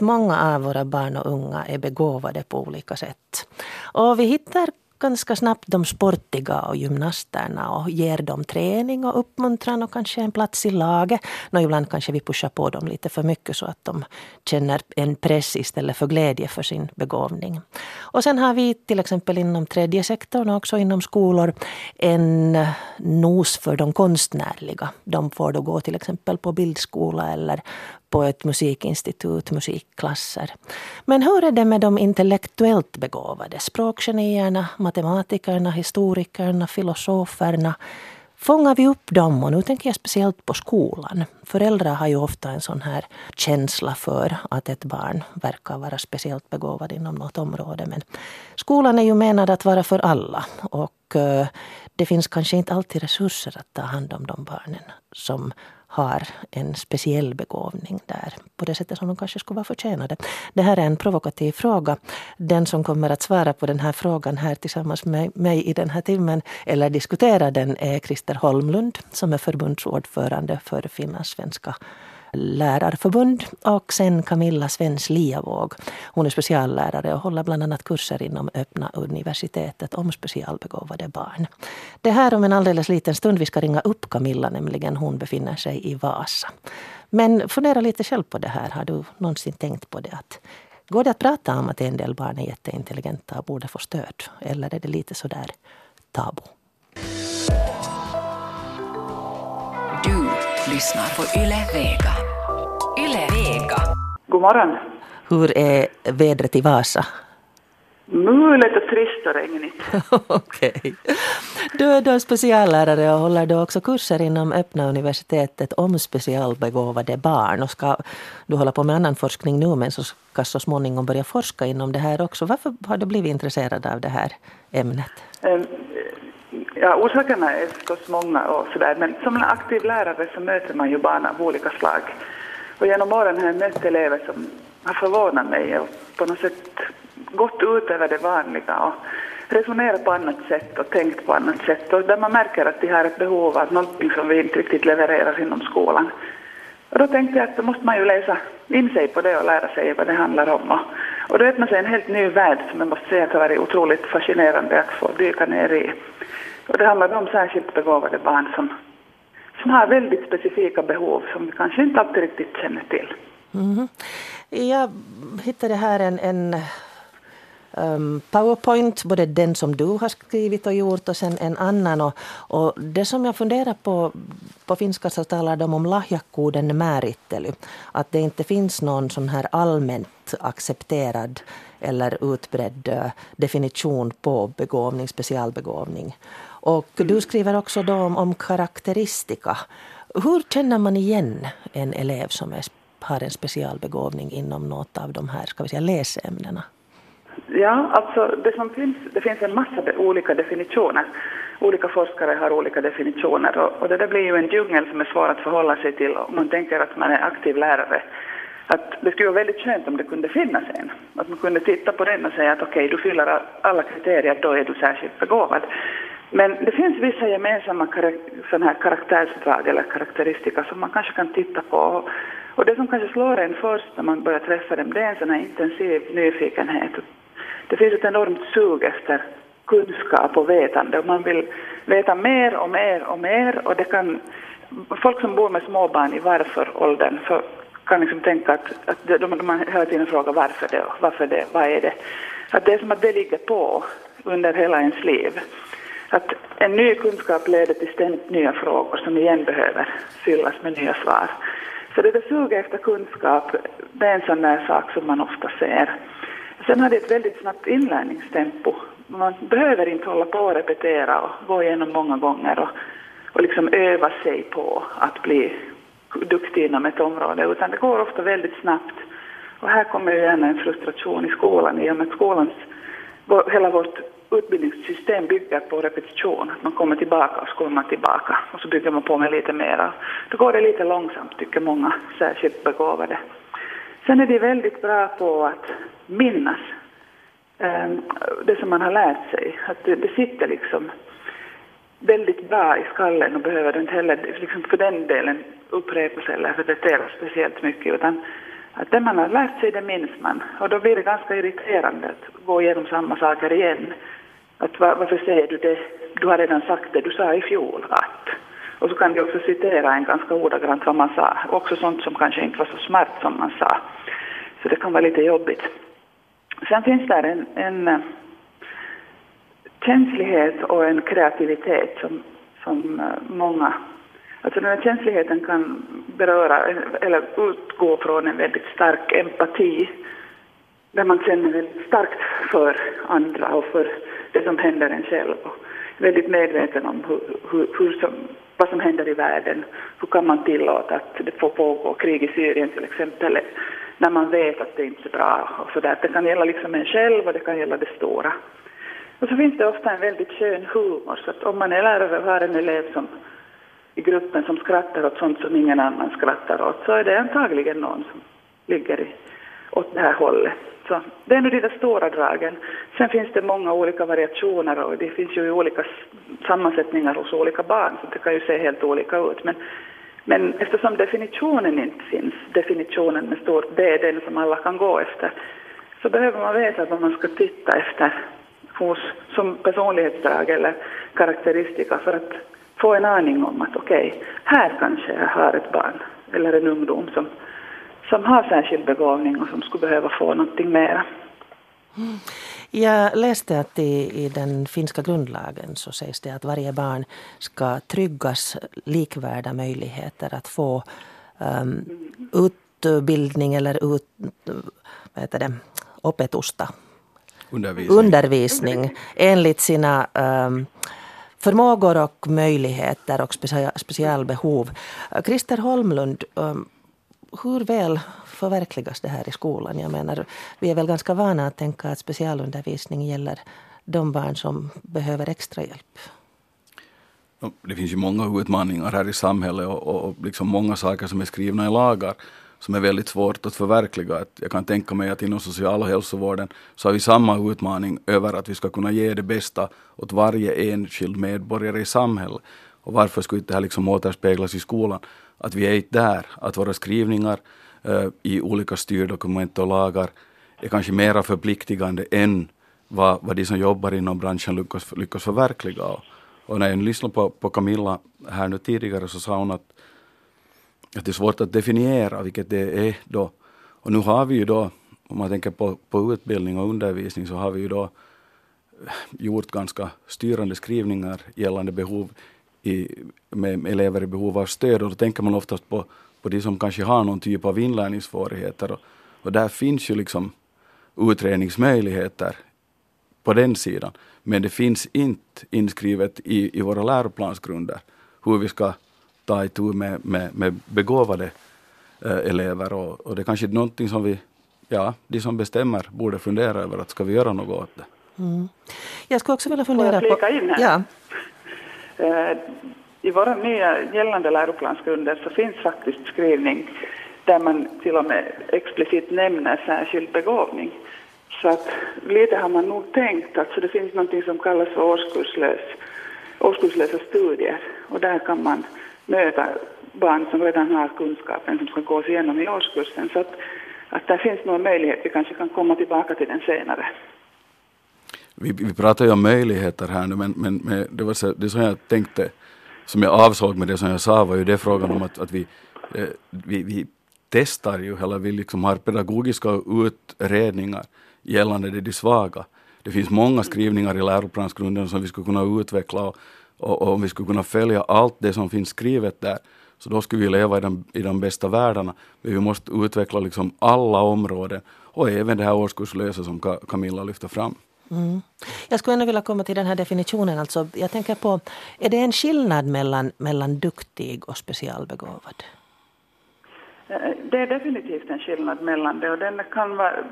Många av våra barn och unga är begåvade på olika sätt. Och vi hittar ganska snabbt de sportiga och gymnasterna och ger dem träning och uppmuntran och kanske en plats i laget. Och ibland kanske vi pushar på dem lite för mycket så att de känner en press istället för glädje för sin begåvning. Och sen har vi till exempel inom tredje sektorn och också inom skolor en nos för de konstnärliga. De får då gå till exempel på bildskola eller på ett musikinstitut, musikklasser. Men hur är det med de intellektuellt begåvade? Språkgenierna, matematikerna, historikerna, filosoferna. Fångar vi upp dem? Och nu tänker jag speciellt på skolan. Föräldrar har ju ofta en sån här känsla för att ett barn verkar vara speciellt begåvad inom något område. Men skolan är ju menad att vara för alla. Och eh, det finns kanske inte alltid resurser att ta hand om de barnen som har en speciell begåvning där på det sättet som de kanske skulle vara förtjänade. Det här är en provokativ fråga. Den som kommer att svara på den här frågan här tillsammans med mig i den här timmen eller diskutera den är Christer Holmlund som är förbundsordförande för finlandssvenska lärarförbund och sen Camilla Svens Liavåg. Hon är speciallärare och håller bland annat kurser inom Öppna universitetet om specialbegåvade barn. Det här om en alldeles liten stund. Vi ska ringa upp Camilla nämligen. Hon befinner sig i Vasa. Men fundera lite själv på det här. Har du någonsin tänkt på det? att Går det att prata om att en del barn är jätteintelligenta och borde få stöd? Eller är det lite sådär tabu? Du lyssnar på Yle Vega. Yle Vega. God morgon. Hur är vädret i Vasa? Mulet och trist och regnigt. Okej. Du är då speciallärare och håller då också kurser inom Öppna universitetet om specialbegåvade barn. Och ska, du håller på med annan forskning nu men så ska så småningom börja forska inom det här också. Varför har du blivit intresserad av det här ämnet? Ehm, Ja, orsakerna är förstås många och sådär, men som en aktiv lärare så möter man ju barn av olika slag. Och genom åren har jag mött elever som har förvånat mig och på något sätt gått ut över det vanliga och resonerat på annat sätt och tänkt på annat sätt och där man märker att de har ett behov av någonting som vi inte riktigt levererar inom skolan. Och då tänkte jag att då måste man ju läsa in sig på det och lära sig vad det handlar om. Och, och då öppnar sig en helt ny värld som jag måste säga att har varit otroligt fascinerande att få dyka ner i. Och det handlar om särskilt begåvade barn som, som har väldigt specifika behov som vi kanske inte alltid riktigt känner till. Mm. Jag hittade här en, en um, powerpoint, både den som du har skrivit och gjort och sen en annan. Och, och det som jag funderar på, på finska så talar de om lahjakkuuden määrittely. Att det inte finns någon sån här allmänt accepterad eller utbredd uh, definition på begåvning, specialbegåvning. Och du skriver också då om, om karaktäristika. Hur känner man igen en elev som är, har en specialbegåvning inom något av de här ska vi säga, läsämnena? Ja, alltså det som finns, det finns en massa olika definitioner. Olika forskare har olika definitioner och, och det där blir ju en djungel som är svår att förhålla sig till om man tänker att man är aktiv lärare. Att det skulle vara väldigt skönt om det kunde finnas en. Att man kunde titta på den och säga att okej, okay, du fyller alla kriterier, då är du särskilt begåvad. Men det finns vissa gemensamma sån här karaktärsdrag eller karaktäristika som man kanske kan titta på. Och det som kanske slår en först när man börjar träffa dem, det är en sån här intensiv nyfikenhet. Det finns ett enormt sug efter kunskap och vetande och man vill veta mer och mer och mer och det kan folk som bor med småbarn i varför-åldern så kan liksom tänka att, att de, de, de hela tiden frågar varför det, varför det, vad är det? Att det är som att det ligger på under hela ens liv att en ny kunskap leder till ständigt nya frågor som igen behöver fyllas med nya svar. Så det där suget efter kunskap, det är en sån där sak som man ofta ser. Sen har det ett väldigt snabbt inlärningstempo. Man behöver inte hålla på och repetera och gå igenom många gånger och, och liksom öva sig på att bli duktig inom ett område, utan det går ofta väldigt snabbt. Och här kommer ju gärna en frustration i skolan i och med att skolans, hela vårt utbildningssystem bygger på repetition. Att man kommer tillbaka och så kommer man tillbaka och så bygger man på med lite mera. Då går det lite långsamt tycker många, särskilt begåvade. Sen är de väldigt bra på att minnas eh, det som man har lärt sig. Att det, det sitter liksom väldigt bra i skallen och behöver inte heller liksom för den delen upprepas eller repeteras speciellt mycket utan att det man har lärt sig det minns man och då blir det ganska irriterande att gå igenom samma saker igen. Att var, varför säger du det? Du har redan sagt det du sa i fjol att. Och så kan du också citera en ganska ordagrant vad man sa. Också sånt som kanske inte var så smart som man sa. Så det kan vara lite jobbigt. Sen finns där en, en eh, känslighet och en kreativitet som, som eh, många Alltså den här känsligheten kan beröra eller utgå från en väldigt stark empati där man känner väldigt starkt för andra och för det som händer en själv. Och väldigt medveten om hur, hur, hur som, vad som händer i världen. Hur kan man tillåta att det får pågå krig i Syrien till exempel när man vet att det inte är bra och så där. Det kan gälla liksom en själv och det kan gälla det stora. Och så finns det ofta en väldigt skön humor så att om man är lärare och har en elev som i gruppen som skrattar åt sånt som ingen annan skrattar åt så är det antagligen någon som ligger i, åt det här hållet. Så det är nu de där stora dragen. Sen finns det många olika variationer och det finns ju olika sammansättningar hos olika barn så det kan ju se helt olika ut. Men, men eftersom definitionen inte finns, definitionen med stort D, den som alla kan gå efter, så behöver man veta vad man ska titta efter hos, som personlighetsdrag eller karaktäristika för att få en aning om att okej, okay, här kanske jag har ett barn eller en ungdom som, som har särskild begåvning och som skulle behöva få någonting mera. Mm. Jag läste att i, i den finska grundlagen så sägs det att varje barn ska tryggas likvärda möjligheter att få um, utbildning eller ut, vad heter det, opetusta. Undervisning. Undervisning enligt sina um, förmågor och möjligheter och specialbehov. Christer Holmlund, um, hur väl förverkligas det här i skolan? Jag menar, vi är väl ganska vana att tänka att specialundervisning gäller de barn som behöver extra hjälp. Det finns ju många utmaningar här i samhället och, och, och liksom många saker som är skrivna i lagar som är väldigt svårt att förverkliga. Jag kan tänka mig att inom social och hälsovården så har vi samma utmaning över att vi ska kunna ge det bästa åt varje enskild medborgare i samhället. Och varför skulle inte det här liksom återspeglas i skolan? Att vi är inte där, att våra skrivningar eh, i olika styrdokument och lagar är kanske mera förpliktigande än vad, vad de som jobbar inom branschen lyckas, lyckas förverkliga. Och, och när jag lyssnade på, på Camilla här nu tidigare så sa hon att att det är svårt att definiera vilket det är då. Och nu har vi ju då, om man tänker på, på utbildning och undervisning, så har vi ju då eh, gjort ganska styrande skrivningar gällande behov i, med elever i behov av stöd och då tänker man oftast på, på de som kanske har någon typ av inlärningssvårigheter och, och där finns ju liksom utredningsmöjligheter på den sidan. Men det finns inte inskrivet i, i våra läroplansgrunder hur vi ska ta itu med, med, med begåvade äh, elever och, och det är kanske är någonting som vi, ja, de som bestämmer borde fundera över att ska vi göra något åt det. Mm. Jag skulle också vilja fundera på... Får in här? Ja. Uh, I våra nya gällande läroplansgrunder så finns faktiskt skrivning där man till och med explicit nämner särskild begåvning. Så att lite har man nog tänkt att så det finns något som kallas för årskurslös, årskurslösa studier och där kan man möta barn som redan har kunskapen som ska gås igenom i årskursen. Så att, att där finns nog en möjlighet, vi kanske kan komma tillbaka till den senare. Vi, vi pratar ju om möjligheter här nu men, men, men det var så, det som jag tänkte, som jag avsåg med det som jag sa var ju det frågan om att, att vi, eh, vi, vi testar ju, eller vi liksom har pedagogiska utredningar gällande det de svaga. Det finns många skrivningar i läroplansgrunden som vi skulle kunna utveckla och, och, och, om vi skulle kunna följa allt det som finns skrivet där, så då skulle vi leva i de, i de bästa världarna. Men vi måste utveckla liksom alla områden och även det här årskurslösa som Camilla lyfter fram. Mm. Jag skulle ändå vilja komma till den här definitionen. Alltså, jag tänker på, är det en skillnad mellan, mellan duktig och specialbegåvad? Eh, det är definitivt en skillnad mellan det och den kan vara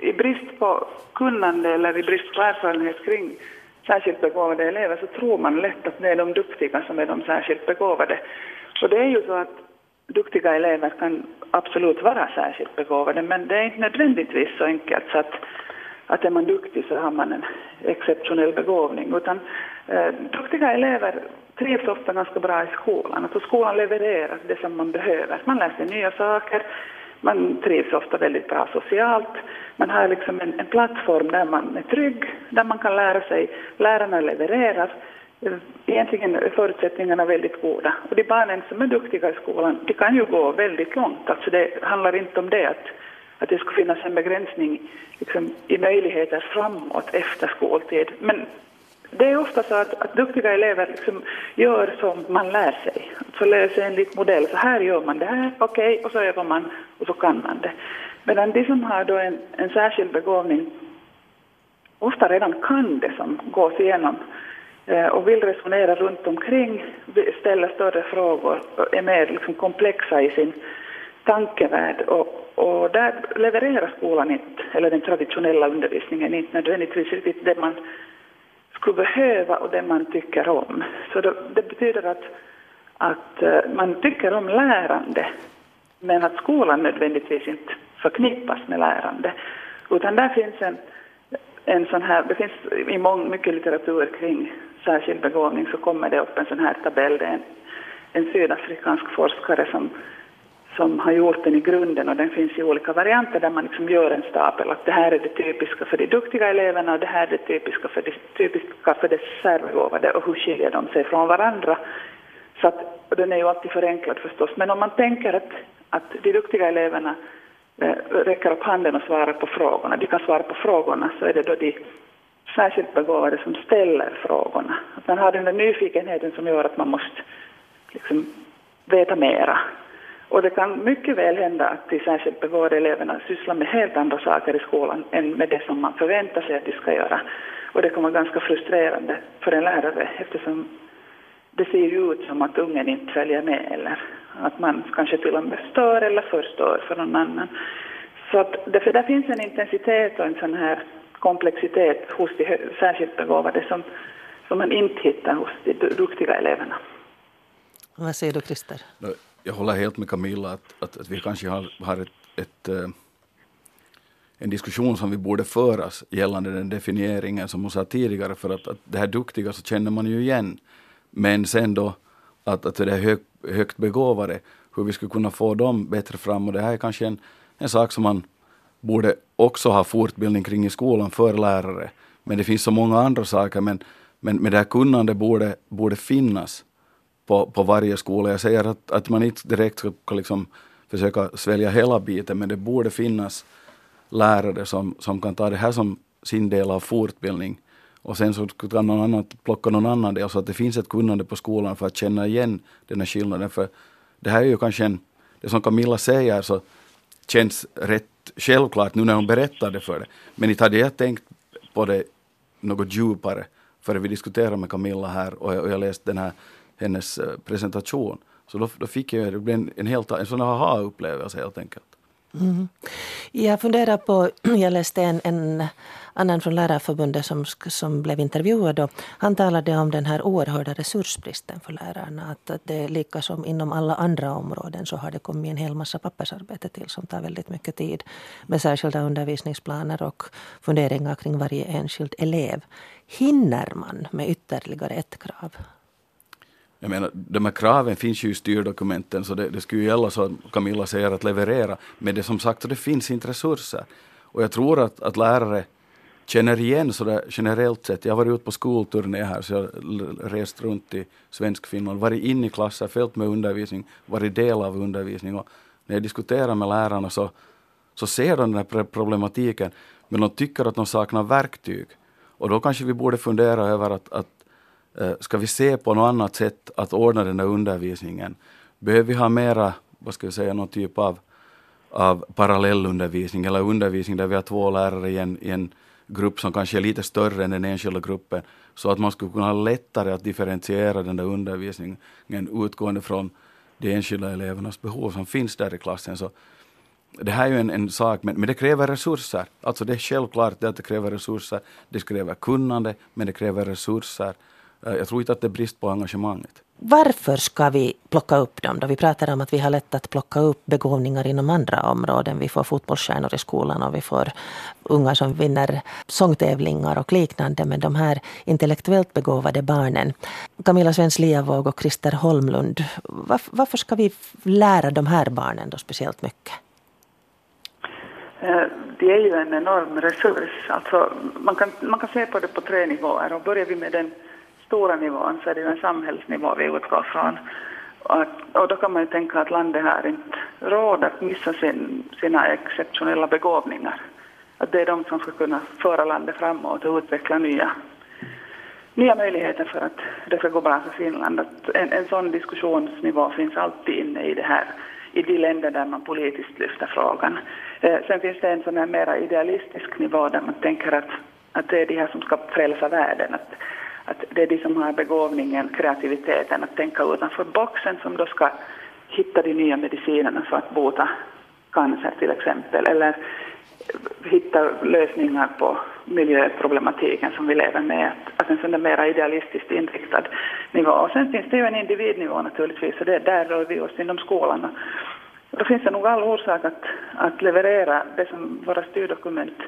i brist på kunnande eller i brist på erfarenhet kring särskilt begåvade elever så tror man lätt att det är de duktiga som är de särskilt begåvade. Och det är ju så att duktiga elever kan absolut vara särskilt begåvade men det är inte nödvändigtvis så enkelt så att, att är man duktig så har man en exceptionell begåvning utan eh, duktiga elever trivs ofta ganska bra i skolan. Att skolan levererar det som man behöver. Man lär sig nya saker, man trivs ofta väldigt bra socialt. Man har liksom en, en plattform där man är trygg, där man kan lära sig. Lärarna levererar. Egentligen är förutsättningarna väldigt goda. Och de barnen som är duktiga i skolan, de kan ju gå väldigt långt. Alltså det handlar inte om det att, att det skulle finnas en begränsning liksom, i möjligheter framåt efter skoltid. Men det är ofta så att, att duktiga elever liksom gör som man lär sig. Så lär sig enligt modell. Så här gör man det här, okej, okay, och så övar man och så kan man det. Medan de som har då en, en särskild begåvning ofta redan kan det som gås igenom eh, och vill resonera runt omkring, ställa större frågor, är mer liksom komplexa i sin tankevärld. Och, och där levererar skolan inte, eller den traditionella undervisningen inte nödvändigtvis riktigt det man skulle behöva och det man tycker om. Så det, det betyder att, att eh, man tycker om lärande, men att skolan nödvändigtvis inte förknippas med lärande. Utan där finns en, en sån här, det finns i mång, mycket litteratur kring särskild begåvning så kommer det upp en sån här tabell, det är en, en sydafrikansk forskare som som har gjort den i grunden och den finns i olika varianter där man liksom gör en stapel att det här är det typiska för de duktiga eleverna och det här är det typiska för de, typiska för de särbegåvade och hur skiljer de sig från varandra. Så att, den är ju alltid förenklad förstås, men om man tänker att, att de duktiga eleverna eh, räcker upp handen och svarar på frågorna, de kan svara på frågorna, så är det då de särskilt begåvade som ställer frågorna. Att man har den där nyfikenheten som gör att man måste liksom veta mera och det kan mycket väl hända att de särskilt begåvade eleverna sysslar med helt andra saker i skolan än med det som man förväntar sig att de ska göra. Och det kan vara ganska frustrerande för en lärare eftersom det ser ju ut som att ungen inte följer med eller att man kanske till och med stör eller förstör för någon annan. Så att därför där finns en intensitet och en sån här komplexitet hos de särskilt begåvade som, som man inte hittar hos de duktiga eleverna. Vad säger du, Christer? Jag håller helt med Camilla att, att, att vi kanske har, har ett, ett, eh, en diskussion som vi borde föras gällande den definieringen som hon sa tidigare för att, att det här duktiga så känner man ju igen. Men sen då att, att det är hög, högt begåvade, hur vi skulle kunna få dem bättre fram och det här är kanske en, en sak som man borde också ha fortbildning kring i skolan för lärare. Men det finns så många andra saker men, men, men det här kunnandet borde, borde finnas på, på varje skola. Jag säger att, att man inte direkt ska liksom försöka svälja hela biten, men det borde finnas lärare som, som kan ta det här som sin del av fortbildning. Och sen så kan någon annan plocka någon annan del så att det finns ett kunnande på skolan för att känna igen den här skillnaden. För det här är ju kanske en, det som Camilla säger så känns rätt självklart nu när hon berättar det för det. Men inte hade jag tänkt på det något djupare före vi diskuterade med Camilla här och jag, och jag läste den här hennes eh, presentation. Så då, då fick jag, det blev en, en helt en sån aha-upplevelse helt enkelt. Mm. Jag funderar på, jag läste en, en annan från Lärarförbundet som, som blev intervjuad och han talade om den här oerhörda resursbristen för lärarna. Att, att det lika som inom alla andra områden så har det kommit en hel massa pappersarbete till som tar väldigt mycket tid med särskilda undervisningsplaner och funderingar kring varje enskild elev. Hinner man med ytterligare ett krav? Jag menar, de här kraven finns ju i styrdokumenten så det, det skulle ju gälla som Camilla säger att leverera. Men det som sagt så det finns inte resurser. Och jag tror att, att lärare känner igen så där generellt sett. Jag har varit ute på skolturné här så jag har rest runt i svensk Finland, varit inne i klasser, följt med undervisning, varit del av undervisning. Och när jag diskuterar med lärarna så, så ser de den här problematiken men de tycker att de saknar verktyg. Och då kanske vi borde fundera över att, att Eh, ska vi se på något annat sätt att ordna den där undervisningen? Behöver vi ha mera, vad ska vi säga, någon typ av, av parallellundervisning eller undervisning där vi har två lärare i en, i en grupp som kanske är lite större än den enskilda gruppen så att man skulle kunna ha lättare att differentiera den där undervisningen utgående från de enskilda elevernas behov som finns där i klassen. Så det här är ju en, en sak, men, men det kräver resurser. Alltså det är självklart att det kräver resurser. Det kräver kunnande, men det kräver resurser. Eh, jag tror inte att det är brist på engagemanget. Varför ska vi plocka upp dem? Då vi pratar om att vi har lätt att plocka upp begåvningar inom andra områden. Vi får fotbollsstjärnor i skolan och vi får unga som vinner sångtävlingar och liknande. Men de här intellektuellt begåvade barnen, Camilla Svens Liavåg och Christer Holmlund, varför, varför ska vi lära de här barnen då speciellt mycket? Eh, de är ju en enorm resurs. Alltså, man, kan, man kan se på det på tre nivåer och börjar vi med den stora nivån så är det ju en samhällsnivå vi utgår från. Och, och då kan man ju tänka att landet har inte råd att missa sin, sina exceptionella begåvningar. Att det är de som ska kunna föra landet framåt och utveckla nya, nya möjligheter för att det ska gå bra för Finland. Att en, en sån diskussionsnivå finns alltid inne i det här, i de länder där man politiskt lyfter frågan. Eh, sen finns det en sån här mera idealistisk nivå där man tänker att, att det är de här som ska frälsa världen. Att, att det är de som har begåvningen, kreativiteten att tänka utanför boxen som då ska hitta de nya medicinerna för att bota cancer till exempel eller hitta lösningar på miljöproblematiken som vi lever med. Att, att en sån där mera idealistiskt inriktad nivå. Och sen finns det ju en individnivå naturligtvis och det, där rör vi oss inom skolan. Och då finns det nog all orsak att, att leverera det som våra styrdokument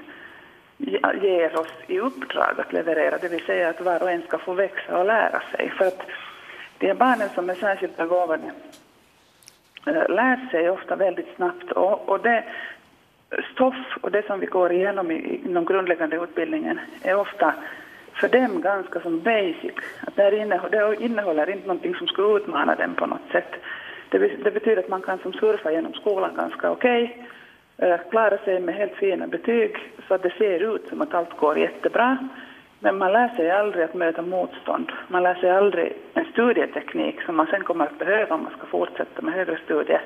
ger oss i uppdrag att leverera, det vill säga att var och en ska få växa och lära sig. För att de barnen som är särskilt begåvade eh, lär sig ofta väldigt snabbt och, och det stoff och det som vi går igenom inom grundläggande utbildningen är ofta för dem ganska som basic. Att det, innehåller, det innehåller inte någonting som skulle utmana dem på något sätt. Det, det betyder att man kan som surfa genom skolan ganska okej. Okay klarar klara sig med helt fina betyg så att det ser ut som att allt går jättebra. Men man lär sig aldrig att möta motstånd. Man lär sig aldrig en studieteknik som man sen kommer att behöva om man ska fortsätta med högre studier.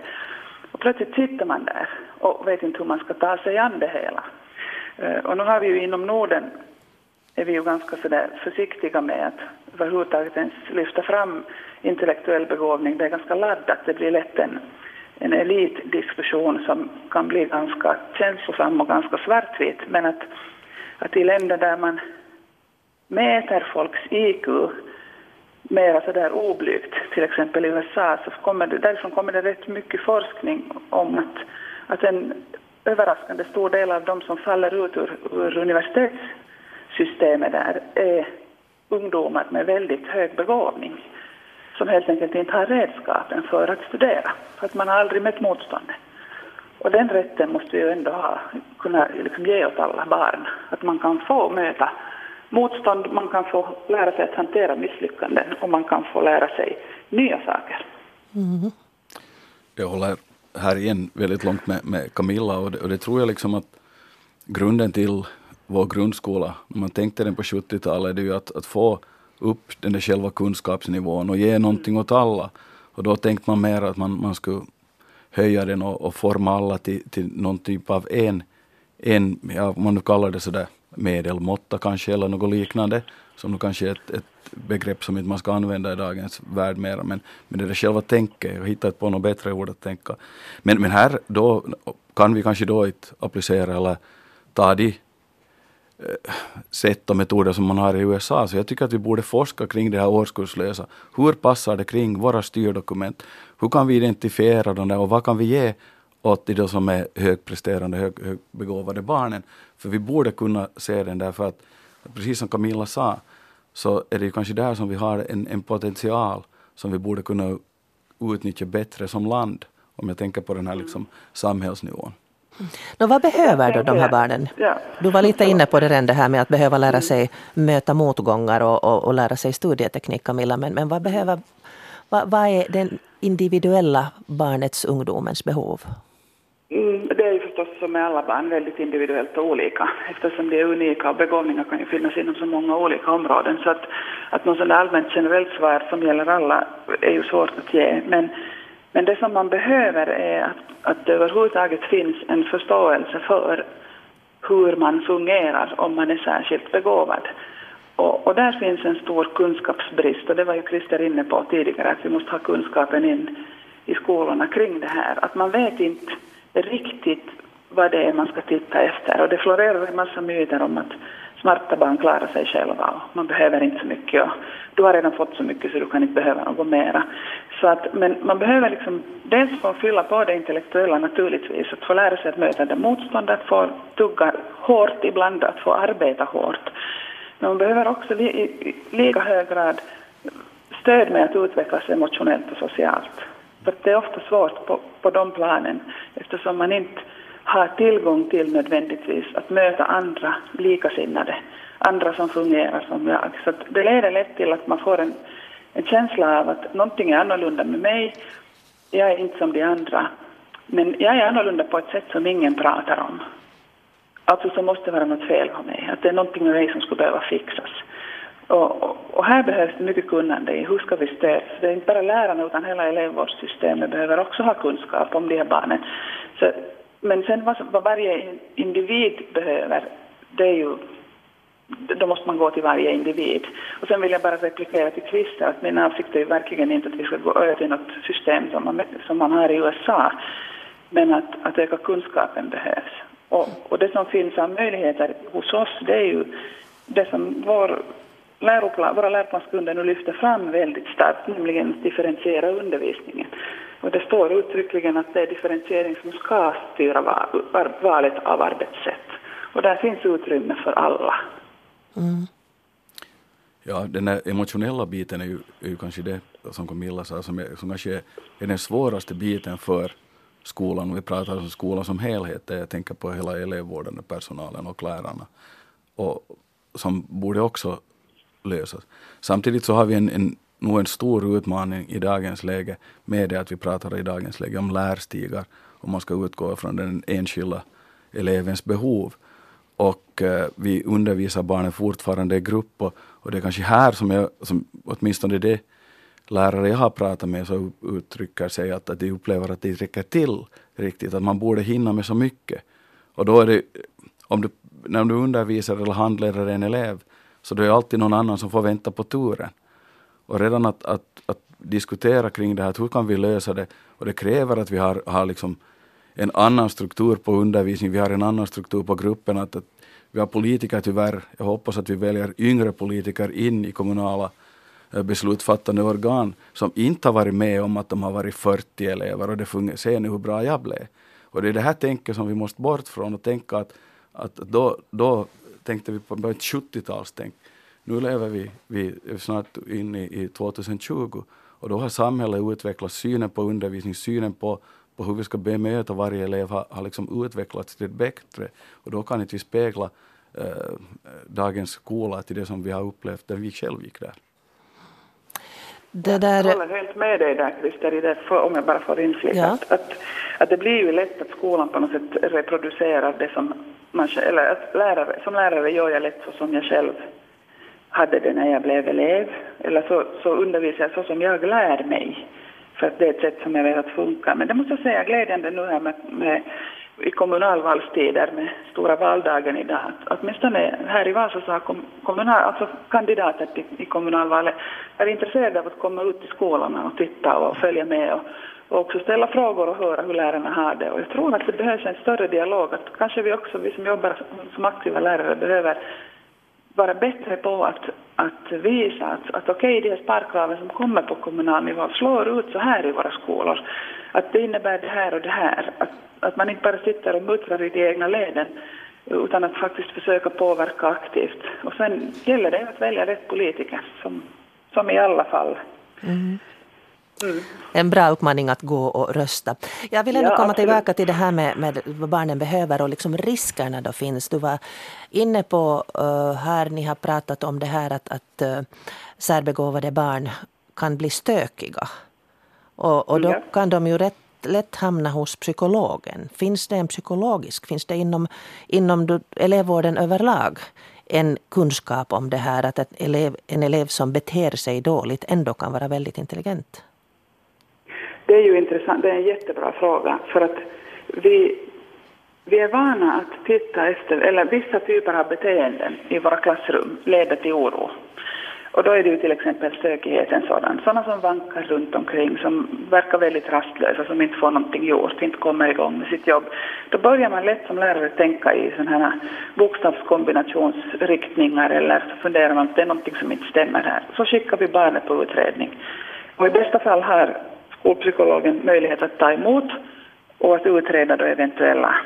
Och plötsligt sitter man där och vet inte hur man ska ta sig an det hela. Eh, och nu har vi ju inom Norden är vi ju ganska sådär försiktiga med att överhuvudtaget ens lyfta fram intellektuell begåvning. Det är ganska laddat, det blir lätt en en elitdiskussion som kan bli ganska känslosam och ganska svartvit. Men att, att i länder där man mäter folks IQ mera sådär oblygt, till exempel i USA, så kommer det, därifrån kommer det rätt mycket forskning om att, att en överraskande stor del av de som faller ut ur, ur universitetssystemet där är ungdomar med väldigt hög begåvning som helt enkelt inte har redskapen för att studera, för att man har aldrig mött motståndet. Och den rätten måste vi ju ändå ha, kunna liksom ge åt alla barn, att man kan få möta motstånd, man kan få lära sig att hantera misslyckanden och man kan få lära sig nya saker. Mm. Jag håller här igen väldigt långt med, med Camilla och det, och det tror jag liksom att grunden till vår grundskola, när man tänkte den på 70-talet, är ju att, att få upp den där själva kunskapsnivån och ge någonting åt alla. Och då tänkte man mer att man, man skulle höja den och, och forma alla till, till någon typ av en, en ja, man nu kallar det sådär medelmåtta kanske eller något liknande, som nu kanske är ett, ett begrepp som inte man ska använda i dagens värld mera, men, men det där själva tänket, jag hittar på något bättre ord att tänka. Men, men här då kan vi kanske då inte applicera eller ta de sätt och metoder som man har i USA. Så jag tycker att vi borde forska kring det här årskurslösa. Hur passar det kring våra styrdokument? Hur kan vi identifiera dem och vad kan vi ge åt de som är högpresterande, hög, högbegåvade barnen? För vi borde kunna se den där för att precis som Camilla sa så är det ju kanske där som vi har en, en potential som vi borde kunna utnyttja bättre som land om jag tänker på den här liksom, samhällsnivån. Nå, vad behöver då de här barnen? Du var lite inne på det redan det här med att behöva lära sig möta motgångar och, och, och lära sig studieteknik Camilla. Men, men vad, behöver, vad, vad är den individuella barnets, ungdomens behov? Mm, det är ju förstås som med alla barn väldigt individuellt och olika eftersom de är unika och begåvningar kan ju finnas inom så många olika områden. Så att, att något sådant allmänt generellt svar som gäller alla är ju svårt att ge. Men men det som man behöver är att, att det överhuvudtaget finns en förståelse för hur man fungerar om man är särskilt begåvad. Och, och, där finns en stor kunskapsbrist och det var ju Christer inne på tidigare att vi måste ha kunskapen in i skolorna kring det här. Att man vet inte riktigt vad det är man ska titta efter och det florerar en massa myter om att smarta barn klarar sig själva och man behöver inte så mycket och du har redan fått så mycket så du kan inte behöva något mera. Så att, men man behöver liksom dels få fylla på det intellektuella naturligtvis, att få lära sig att möta det motstånd, att få tugga hårt ibland, att få arbeta hårt. Men man behöver också li, i lika hög grad stöd med att utvecklas emotionellt och socialt. För det är ofta svårt på, på de planen eftersom man inte har tillgång till nödvändigtvis att möta andra likasinnade, andra som fungerar som jag. Så det leder lätt till att man får en, en känsla av att någonting är annorlunda med mig, jag är inte som de andra, men jag är annorlunda på ett sätt som ingen pratar om. Alltså så måste det vara något fel på mig, att det är någonting med mig som skulle behöva fixas. Och, och, och, här behövs det mycket kunnande i hur ska vi stödja. Det är inte bara lärarna utan hela elevvårdssystemet behöver också ha kunskap om de här barnen. Så, men sen vad, vad varje individ behöver, det är ju då måste man gå till varje individ. Och sen vill jag bara replikera till Christer att min avsikt är ju verkligen inte att vi ska gå över till något system som man, som man har i USA, men att, att öka kunskapen behövs. Och, och det som finns av möjligheter hos oss, det är ju det som vår läroplan, våra läroplanskunder nu lyfter fram väldigt starkt, nämligen att differentiera undervisningen. Och det står uttryckligen att det är differentiering som ska styra valet av arbetssätt. Och där finns utrymme för alla. Mm. Ja, den här emotionella biten är ju, är ju kanske det som Camilla sa, som, är, som kanske är den svåraste biten för skolan. Vi pratar om skolan som helhet, jag tänker på hela elevvårdande personalen och lärarna. Och som borde också lösas. Samtidigt så har vi en, en, nog en stor utmaning i dagens läge med det att vi pratar i dagens läge om lärstigar om man ska utgå från den enskilda elevens behov. Och eh, vi undervisar barnen fortfarande i grupp och, och det är kanske här som jag, som, åtminstone det lärare jag har pratat med så uttrycker sig att, att de upplever att det räcker till riktigt, att man borde hinna med så mycket. Och då är det, om du, när du undervisar eller handleder en elev, så det är alltid någon annan som får vänta på turen. Och redan att, att, att diskutera kring det här, hur kan vi lösa det? Och det kräver att vi har, har liksom en annan struktur på undervisning, vi har en annan struktur på gruppen. Att, att vi har politiker tyvärr, jag hoppas att vi väljer yngre politiker in i kommunala eh, beslutsfattande organ som inte har varit med om att de har varit 40 elever och det fungerar, se nu hur bra jag blev. Och det är det här tänket som vi måste bort från och tänka att, att då, då tänkte vi på ett 70-talstänk. Nu lever vi, vi snart inne i, i 2020 och då har samhället utvecklats, synen på undervisning, synen på, på hur vi ska bemöta varje elev har, har liksom utvecklats till det bättre och då kan inte vi spegla eh, dagens skola till det som vi har upplevt när vi själv gick där. Det där... Jag håller helt med dig där Christer, om jag bara får inflika. Ja. Att, att, att, det blir ju lätt att skolan på något sätt reproducerar det som man eller att lärare, som lärare gör jag lätt så som jag själv hade det när jag blev elev. Eller så, så undervisar jag så som jag lär mig. För att det är ett sätt som jag vet att funka. Men det måste jag säga glädjande nu här med, med i kommunalvalstider med stora valdagen idag. Att åtminstone här i Vasa så har kommunal, alltså kandidater till, i kommunalvalet är intresserade av att komma ut till skolorna och titta och följa med och, och också ställa frågor och höra hur lärarna har det. Och jag tror att det behövs en större dialog. Att kanske vi också, vi som jobbar som aktiva lärare, behöver vara bättre på att, att visa att, att okej, okay, de här sparkraven som kommer på kommunal nivå slår ut så här i våra skolor. Att det innebär det här och det här. Att, att man inte bara sitter och muttrar i de egna leden utan att faktiskt försöka påverka aktivt. Och sen gäller det att välja rätt politiker, som, som i alla fall. Mm. Mm. En bra uppmaning att gå och rösta. Jag vill ändå ja, komma absolut. tillbaka till det här med, med, vad barnen behöver och liksom riskerna då finns. Du var inne på uh, här, ni har pratat om det här att, att uh, särbegåvade barn kan bli stökiga. Och, och då ja. kan de ju rätt lätt hamna hos psykologen. Finns det en psykologisk, finns det inom, inom elevvården överlag en kunskap om det här att elev, en elev som beter sig dåligt ändå kan vara väldigt intelligent? Det är ju intressant, det är en jättebra fråga för att vi, vi är vana att titta efter, eller vissa typer av beteenden i våra klassrum leder till oro. Och då är det ju till exempel stökigheten sådan. Sådana som vankar runt omkring, som verkar väldigt rastlösa, som inte får någonting gjort, inte kommer igång med sitt jobb. Då börjar man lätt som lärare tänka i sådana här bokstavskombinationsriktningar eller så funderar man att det är någonting som inte stämmer här. Så skickar vi barnet på utredning. Och i bästa fall har skolpsykologen möjlighet att ta emot och att utreda då eventuella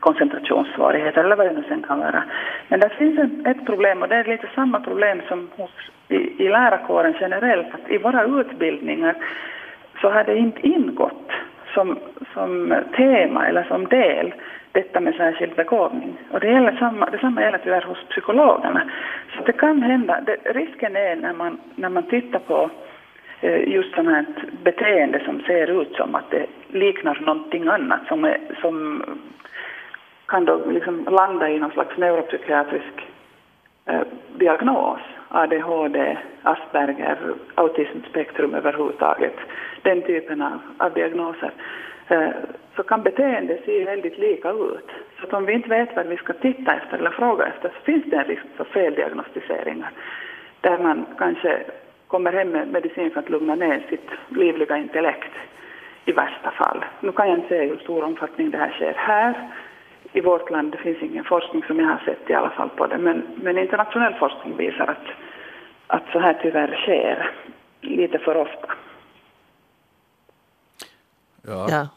koncentrationssvårigheter eller vad det nu sen kan vara. Men det finns ett problem och det är lite samma problem som hos, i, i lärarkåren generellt. Att I våra utbildningar så har det inte ingått som, som tema eller som del detta med särskild begåvning. Och det gäller samma, detsamma gäller tyvärr hos psykologerna. Så det kan hända, det, risken är när man, när man tittar på Eh, just sådant här beteende som ser ut som att det liknar någonting annat som, är, som kan då liksom landa i någon slags neuropsykiatrisk eh, diagnos. ADHD, Asperger, autismspektrum överhuvudtaget. Den typen av, av diagnoser. Eh, så kan beteende se väldigt lika ut. Så att om vi inte vet vad vi ska titta efter eller fråga efter så finns det en risk för feldiagnostiseringar. Där man kanske kommer hem med medicin för att lugna ner sitt livliga intellekt i värsta fall. Nu kan jag inte säga hur stor omfattning det här sker här i vårt land. Det finns ingen forskning som jag har sett i alla fall på det. Men, men internationell forskning visar att, att så här tyvärr sker lite för ofta. Ja. ja.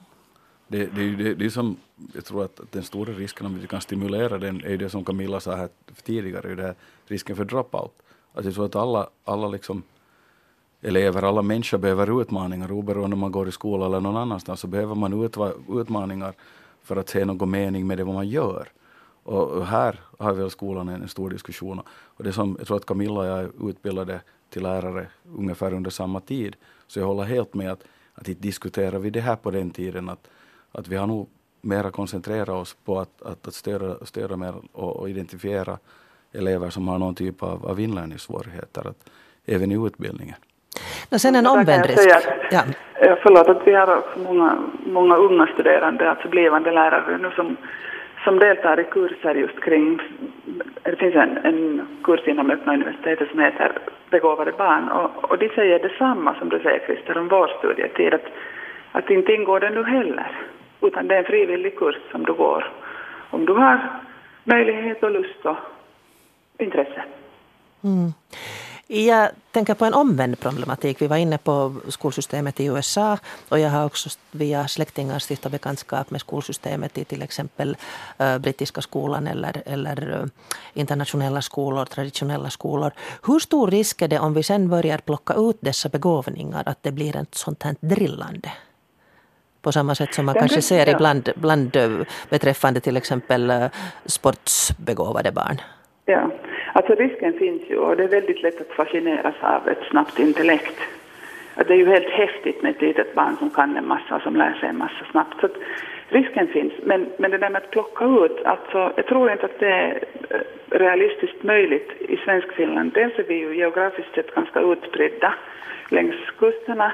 Det, det, det, det är som, jag tror att den stora risken om vi kan stimulera den är det som Camilla sa här tidigare, det här risken för dropout. Alltså jag tror att alla, alla liksom elever, alla människor behöver utmaningar oberoende om man går i skola eller någon annanstans så behöver man utmaningar för att se någon mening med det vad man gör. Och här har väl skolan en, stor diskussion. Och det som, jag tror att Camilla och jag är utbildade till lärare ungefär under samma tid. Så jag håller helt med att, att inte diskuterar vi det här på den tiden. Att, att vi har nog mera koncentrerat oss på att, att, att stödja, störa mer och, och, identifiera elever som har någon typ av, av inlärningssvårigheter, att, även i utbildningen. Och sen en omvänd risk. Ja. Förlåt att vi har många, många unga studerande, alltså blivande lärare nu som, som deltar i kurser just kring, det finns en, en kurs inom öppna universitetet som heter begåvade barn och, och de säger detsamma som du säger Christer om vår studietid, att, att inte ingår det nu heller, utan det är en frivillig kurs som du går om du har möjlighet och lust och intresse. Mm. Jag tänker på en omvänd problematik. Vi var inne på skolsystemet i USA och jag har också via släktingar stiftat bekantskap med skolsystemet i till exempel uh, brittiska skolan eller, eller uh, internationella skolor, traditionella skolor. Hur stor risk är det om vi sen börjar plocka ut dessa begåvningar att det blir ett sånt här drillande? På samma sätt som man kanske ser ibland bland, uh, beträffande till exempel sportsbegåvade barn. Ja, alltså risken finns ju och det är väldigt lätt att fascineras av ett snabbt intellekt. det är ju helt häftigt med ett litet barn som kan en massa och som lär sig en massa snabbt. Så risken finns, men, men det där med att plocka ut, alltså, jag tror inte att det är eh, realistiskt möjligt i svensk Finland. Dels är vi ju geografiskt sett ganska utspridda längs kusterna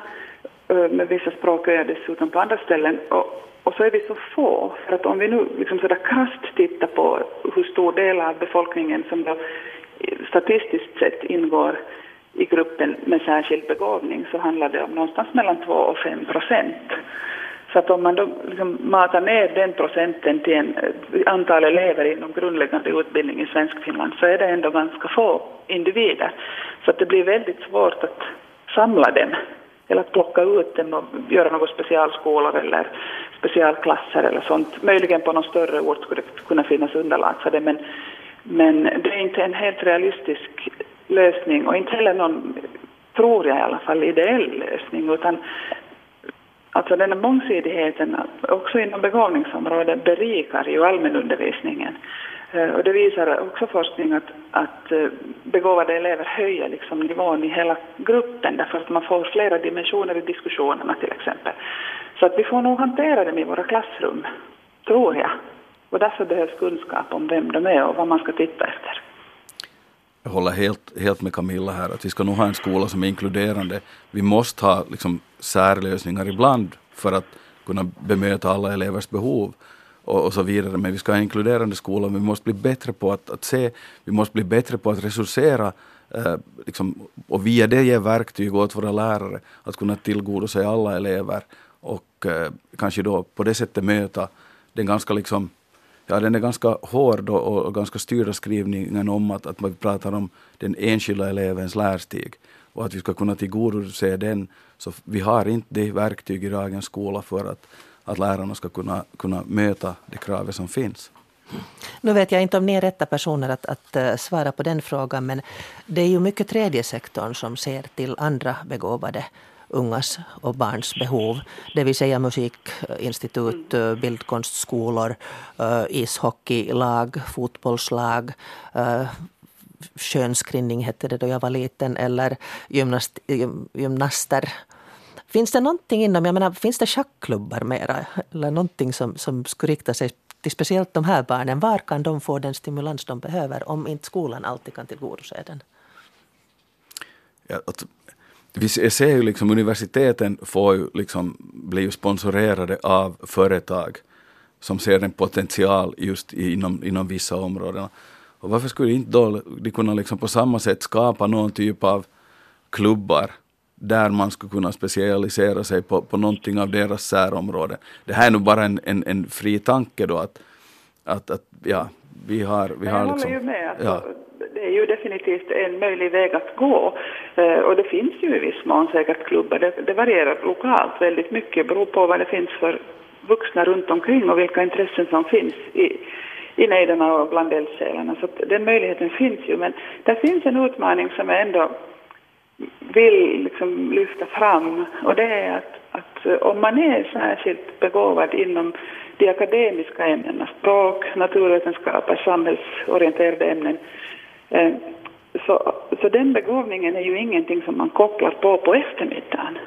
eh, med vissa språköar dessutom på andra ställen. Och, och så är vi så få, för att om vi nu liksom sådär krasst tittar på hur stor del av befolkningen som då eh, statistiskt sett ingår i gruppen med särskild begåvning så handlar det om någonstans mellan 2 och 5 procent. Så att om man då liksom matar ner den procenten till en, eh, antal elever inom grundläggande utbildning i Svenskfinland så är det ändå ganska få individer. Så att det blir väldigt svårt att samla dem eller att plocka ut dem och göra några specialskolor eller specialklasser eller sånt. Möjligen på någon större ort skulle det kunna finnas underlag för det men, men det är inte en helt realistisk lösning och inte heller någon, tror jag i alla fall, ideell lösning utan Alltså den här mångsidigheten också inom begåvningsområdet berikar ju allmänundervisningen. Eh, och det visar också forskning att, att eh, begåvade elever höjer liksom nivån i hela gruppen därför att man får flera dimensioner i diskussionerna till exempel. Så att vi får nog hantera dem i våra klassrum, tror jag. Och därför behövs kunskap om vem de är och vad man ska titta efter. Jag håller helt, helt med Camilla här att vi ska nog ha en skola som är inkluderande. Vi måste ha liksom särlösningar ibland för att kunna bemöta alla elevers behov och, och, så vidare. Men vi ska ha en inkluderande skola. Vi måste bli bättre på att, att se, vi måste bli bättre på att resursera eh, liksom, och via det ge verktyg åt våra lärare att kunna tillgodose alla elever och eh, kanske då på det sättet möta den ganska liksom Ja, den är ganska hård och, och ganska styrda skrivningen om att, att man pratar om den enskilda elevens lärstig och att vi ska kunna tillgodose den. Så vi har inte det verktyg i dagens skola för att, att lärarna ska kunna, kunna möta de krav som finns. Nu vet jag inte om ni är rätta personer att, att eh, svara på den frågan men det är ju mycket tredje sektorn som ser till andra begåvade ungas och barns behov. Det vill säga musikinstitut, eh, bildkonstskolor, eh, ishockeylag, fotbollslag, skönskrinning hette det då jag var liten, eller gymnast, gymnaster. Finns det någonting inom, jag menar, finns det schackklubbar mera? Eller någonting som, som skulle rikta sig till speciellt de här barnen? Var kan de få den stimulans de behöver om inte skolan alltid kan tillgodose den? Ja, att, vi ser ju liksom universiteten får ju liksom, blir ju sponsorerade av företag som ser en potential just inom, inom vissa områden. Och varför skulle inte då de kunna liksom på samma sätt skapa någon typ av klubbar där man skulle kunna specialisera sig på, på någonting av deras särområden. Det här är nog bara en, en, en fri tanke då att, att, att ja, vi har... Vi har jag liksom, håller ju med. Alltså, ja. Det är ju definitivt en möjlig väg att gå. Eh, och det finns ju i viss mån säkert klubbar. Det, det varierar lokalt väldigt mycket. beror på vad det finns för vuxna runt omkring och vilka intressen som finns i, i nejderna och bland eldsjälarna. Så den möjligheten finns ju. Men det finns en utmaning som jag ändå vill liksom lyfta fram och det är att, att eh, om man är särskilt begåvad inom de akademiska ämnena, språk, naturvetenskaper, samhällsorienterade ämnen, eh, så, så den begåvningen är ju ingenting som man kopplar på på eftermiddagen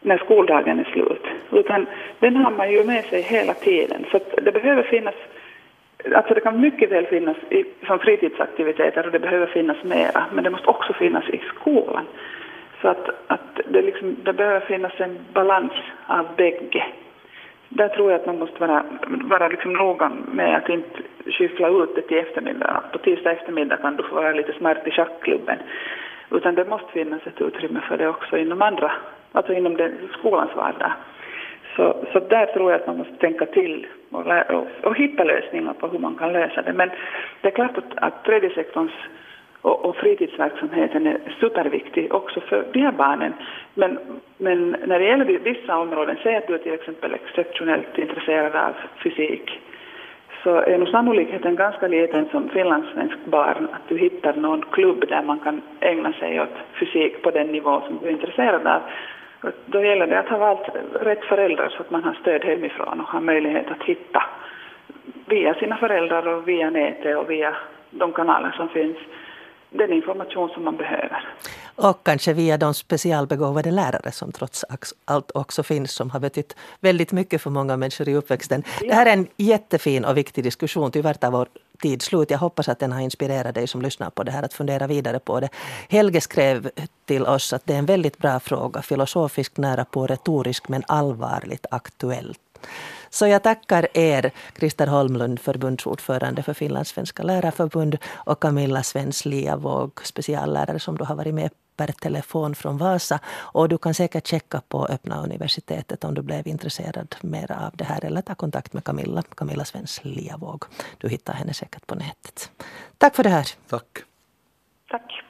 när skoldagen är slut, utan den har man ju med sig hela tiden. Så det behöver finnas Alltså det kan mycket väl finnas i, som fritidsaktiviteter och det behöver finnas mera, men det måste också finnas i skolan. Så att, att det, liksom, det behöver finnas en balans av bägge. Där tror jag att man måste vara, vara liksom noga med att inte skyffla ut det till eftermiddag. På tisdag eftermiddag kan du få vara lite smart i schackklubben. Utan det måste finnas ett utrymme för det också inom andra, alltså inom den, skolans vardag. Så, så där tror jag att man måste tänka till och, och, och, hitta lösningar på hur man kan lösa det. Men det är klart att, att tredje sektorns och, och fritidsverksamheten är superviktig också för de här barnen. Men, men när det gäller vissa områden, säg att du är till exempel exceptionellt intresserad av fysik, så är nog sannolikheten ganska liten som finlandssvensk barn att du hittar någon klubb där man kan ägna sig åt fysik på den nivå som du är intresserad av. Då gäller det att ha valt rätt föräldrar så att man har stöd hemifrån och har möjlighet att hitta via sina föräldrar och via nätet och via de kanaler som finns den information som man behöver. Och kanske via de specialbegåvade lärare som trots allt också finns som har betytt väldigt mycket för många människor i uppväxten. Ja. Det här är en jättefin och viktig diskussion. Tyvärr tar vår tid slut. Jag hoppas att den har inspirerat dig som lyssnar på det här att fundera vidare på det. Helge skrev till oss att det är en väldigt bra fråga. Filosofiskt nära på retorisk men allvarligt aktuellt. Så jag tackar er, Christer Holmlund, förbundsordförande för Finlandssvenska lärarförbund och Camilla Svens Liavåg, speciallärare som du har varit med per telefon från Vasa. Och du kan säkert checka på Öppna universitetet om du blev intresserad mer av det här eller ta kontakt med Camilla, Camilla Svens Liavåg. Du hittar henne säkert på nätet. Tack för det här. Tack.